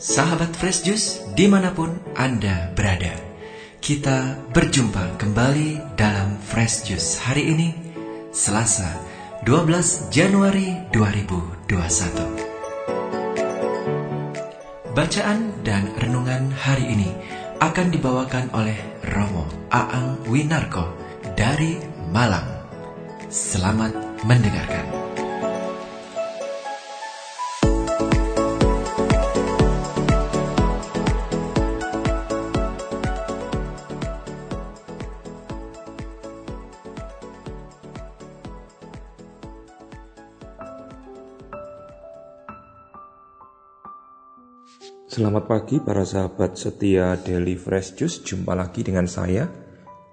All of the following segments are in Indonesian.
sahabat Fresh Juice di mana pun Anda berada. Kita berjumpa kembali dalam Fresh Juice hari ini, Selasa 12 Januari 2021. Bacaan dan renungan hari ini akan dibawakan oleh Romo Aang Winarko dari Malang. Selamat mendengarkan. Selamat pagi para sahabat setia Daily Fresh Juice. Jumpa lagi dengan saya,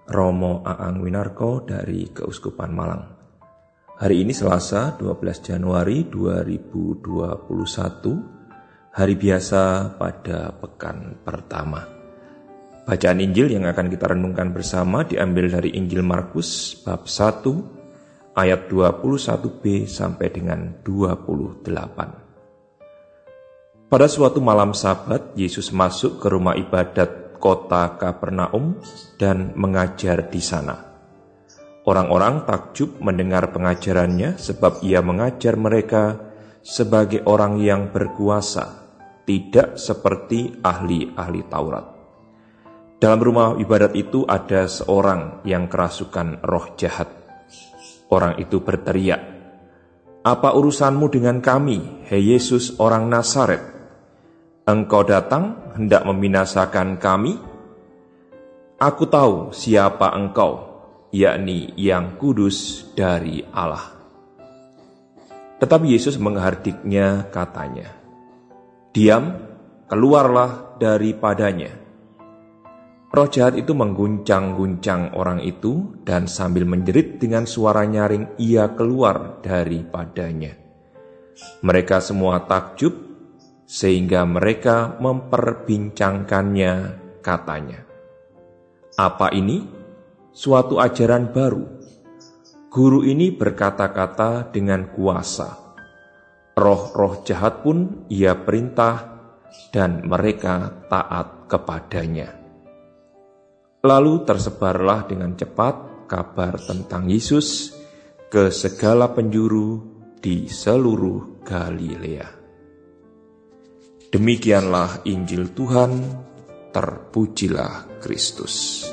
Romo Aang Winarko dari Keuskupan Malang. Hari ini Selasa 12 Januari 2021, hari biasa pada pekan pertama. Bacaan Injil yang akan kita renungkan bersama diambil dari Injil Markus bab 1 ayat 21b sampai dengan 28. Pada suatu malam sabat, Yesus masuk ke rumah ibadat kota Kapernaum dan mengajar di sana. Orang-orang takjub mendengar pengajarannya sebab ia mengajar mereka sebagai orang yang berkuasa, tidak seperti ahli-ahli Taurat. Dalam rumah ibadat itu ada seorang yang kerasukan roh jahat. Orang itu berteriak, "Apa urusanmu dengan kami, hei Yesus orang Nazaret?" Engkau datang hendak membinasakan kami? Aku tahu siapa engkau, yakni yang kudus dari Allah. Tetapi Yesus menghardiknya katanya, Diam, keluarlah daripadanya. Roh jahat itu mengguncang-guncang orang itu dan sambil menjerit dengan suara nyaring ia keluar daripadanya. Mereka semua takjub sehingga mereka memperbincangkannya katanya. Apa ini? Suatu ajaran baru. Guru ini berkata-kata dengan kuasa. Roh-roh jahat pun ia perintah dan mereka taat kepadanya. Lalu tersebarlah dengan cepat kabar tentang Yesus ke segala penjuru di seluruh Galilea. Demikianlah Injil Tuhan, terpujilah Kristus.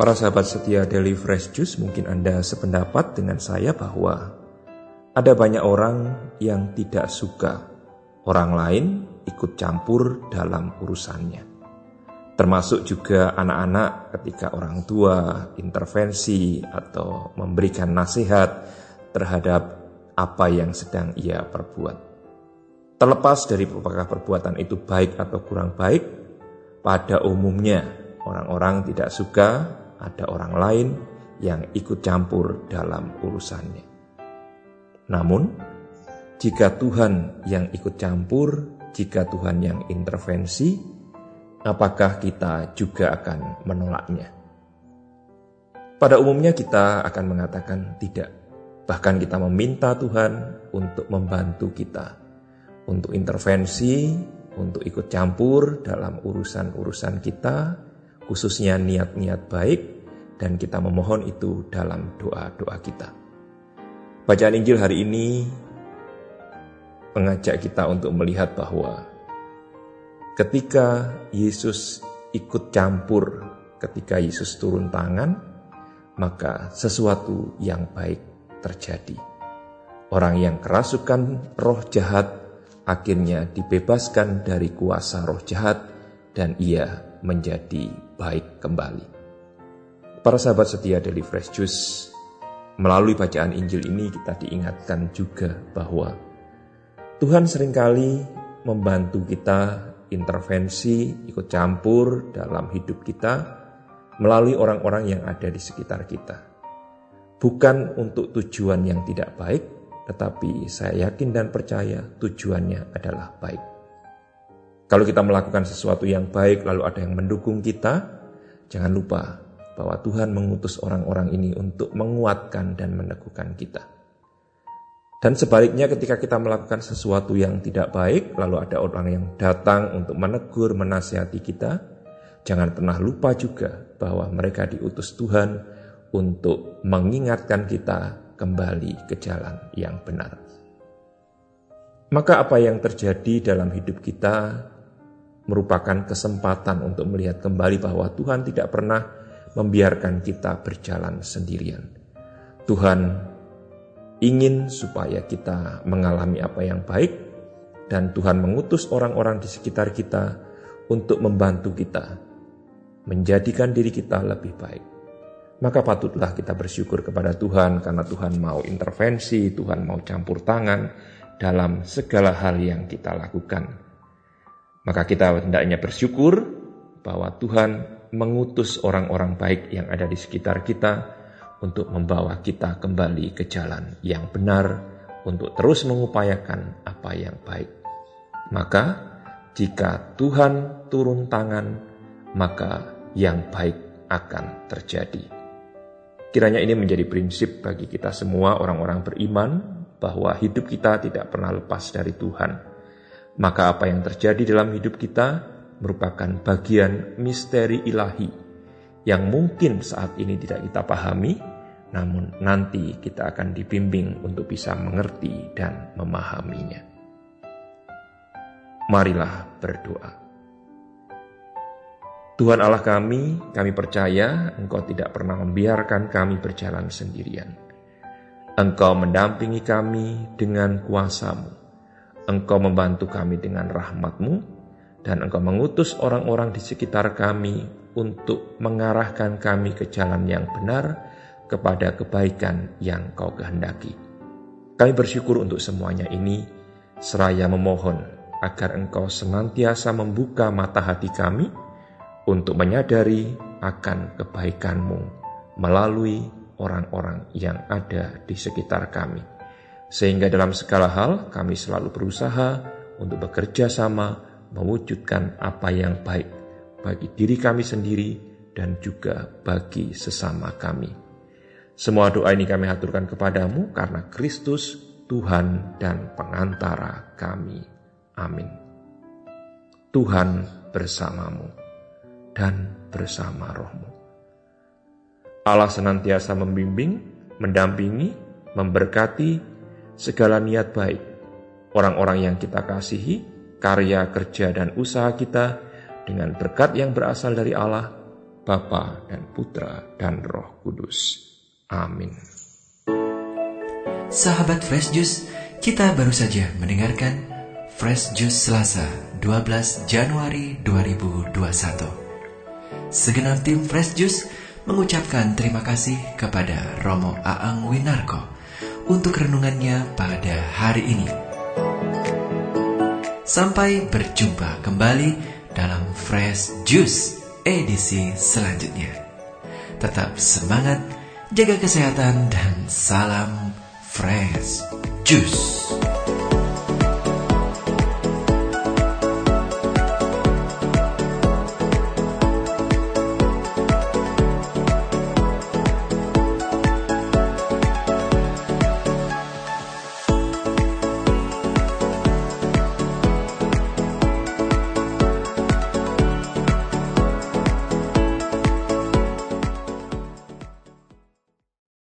Para sahabat setia Daily Fresh Juice, mungkin Anda sependapat dengan saya bahwa ada banyak orang yang tidak suka orang lain ikut campur dalam urusannya. Termasuk juga anak-anak ketika orang tua intervensi atau memberikan nasihat terhadap apa yang sedang ia perbuat. Terlepas dari apakah perbuatan itu baik atau kurang baik, pada umumnya orang-orang tidak suka ada orang lain yang ikut campur dalam urusannya. Namun, jika Tuhan yang ikut campur, jika Tuhan yang intervensi, apakah kita juga akan menolaknya? Pada umumnya kita akan mengatakan tidak. Bahkan kita meminta Tuhan untuk membantu kita, untuk intervensi, untuk ikut campur dalam urusan-urusan kita, khususnya niat-niat baik, dan kita memohon itu dalam doa-doa kita. Bacaan Injil hari ini mengajak kita untuk melihat bahwa ketika Yesus ikut campur, ketika Yesus turun tangan, maka sesuatu yang baik terjadi. Orang yang kerasukan roh jahat akhirnya dibebaskan dari kuasa roh jahat dan ia menjadi baik kembali. Para sahabat setia dari Fresh Juice, Melalui bacaan Injil ini kita diingatkan juga bahwa Tuhan sering kali membantu kita intervensi, ikut campur dalam hidup kita melalui orang-orang yang ada di sekitar kita. Bukan untuk tujuan yang tidak baik, tetapi saya yakin dan percaya tujuannya adalah baik. Kalau kita melakukan sesuatu yang baik, lalu ada yang mendukung kita, jangan lupa bahwa Tuhan mengutus orang-orang ini untuk menguatkan dan meneguhkan kita. Dan sebaliknya, ketika kita melakukan sesuatu yang tidak baik, lalu ada orang yang datang untuk menegur, menasihati kita, jangan pernah lupa juga bahwa mereka diutus Tuhan untuk mengingatkan kita kembali ke jalan yang benar. Maka apa yang terjadi dalam hidup kita merupakan kesempatan untuk melihat kembali bahwa Tuhan tidak pernah membiarkan kita berjalan sendirian. Tuhan ingin supaya kita mengalami apa yang baik dan Tuhan mengutus orang-orang di sekitar kita untuk membantu kita menjadikan diri kita lebih baik maka patutlah kita bersyukur kepada Tuhan karena Tuhan mau intervensi, Tuhan mau campur tangan dalam segala hal yang kita lakukan. Maka kita hendaknya bersyukur bahwa Tuhan mengutus orang-orang baik yang ada di sekitar kita untuk membawa kita kembali ke jalan yang benar untuk terus mengupayakan apa yang baik. Maka jika Tuhan turun tangan, maka yang baik akan terjadi. Kiranya ini menjadi prinsip bagi kita semua orang-orang beriman bahwa hidup kita tidak pernah lepas dari Tuhan. Maka apa yang terjadi dalam hidup kita merupakan bagian misteri ilahi yang mungkin saat ini tidak kita pahami, namun nanti kita akan dibimbing untuk bisa mengerti dan memahaminya. Marilah berdoa. Tuhan Allah kami, kami percaya Engkau tidak pernah membiarkan kami berjalan sendirian. Engkau mendampingi kami dengan kuasamu. Engkau membantu kami dengan rahmatmu, dan Engkau mengutus orang-orang di sekitar kami untuk mengarahkan kami ke jalan yang benar kepada kebaikan yang Kau kehendaki. Kami bersyukur untuk semuanya ini, seraya memohon agar Engkau senantiasa membuka mata hati kami, untuk menyadari akan kebaikanmu melalui orang-orang yang ada di sekitar kami. Sehingga dalam segala hal kami selalu berusaha untuk bekerja sama mewujudkan apa yang baik bagi diri kami sendiri dan juga bagi sesama kami. Semua doa ini kami aturkan kepadamu karena Kristus Tuhan dan pengantara kami. Amin. Tuhan bersamamu dan bersama rohmu. Allah senantiasa membimbing, mendampingi, memberkati segala niat baik, orang-orang yang kita kasihi, karya kerja dan usaha kita dengan berkat yang berasal dari Allah, Bapa dan Putra dan Roh Kudus. Amin. Sahabat Fresh Juice, kita baru saja mendengarkan Fresh Juice Selasa 12 Januari 2021. Segenap tim Fresh Juice mengucapkan terima kasih kepada Romo Aang Winarko untuk renungannya pada hari ini. Sampai berjumpa kembali dalam Fresh Juice edisi selanjutnya. Tetap semangat, jaga kesehatan, dan salam Fresh Juice.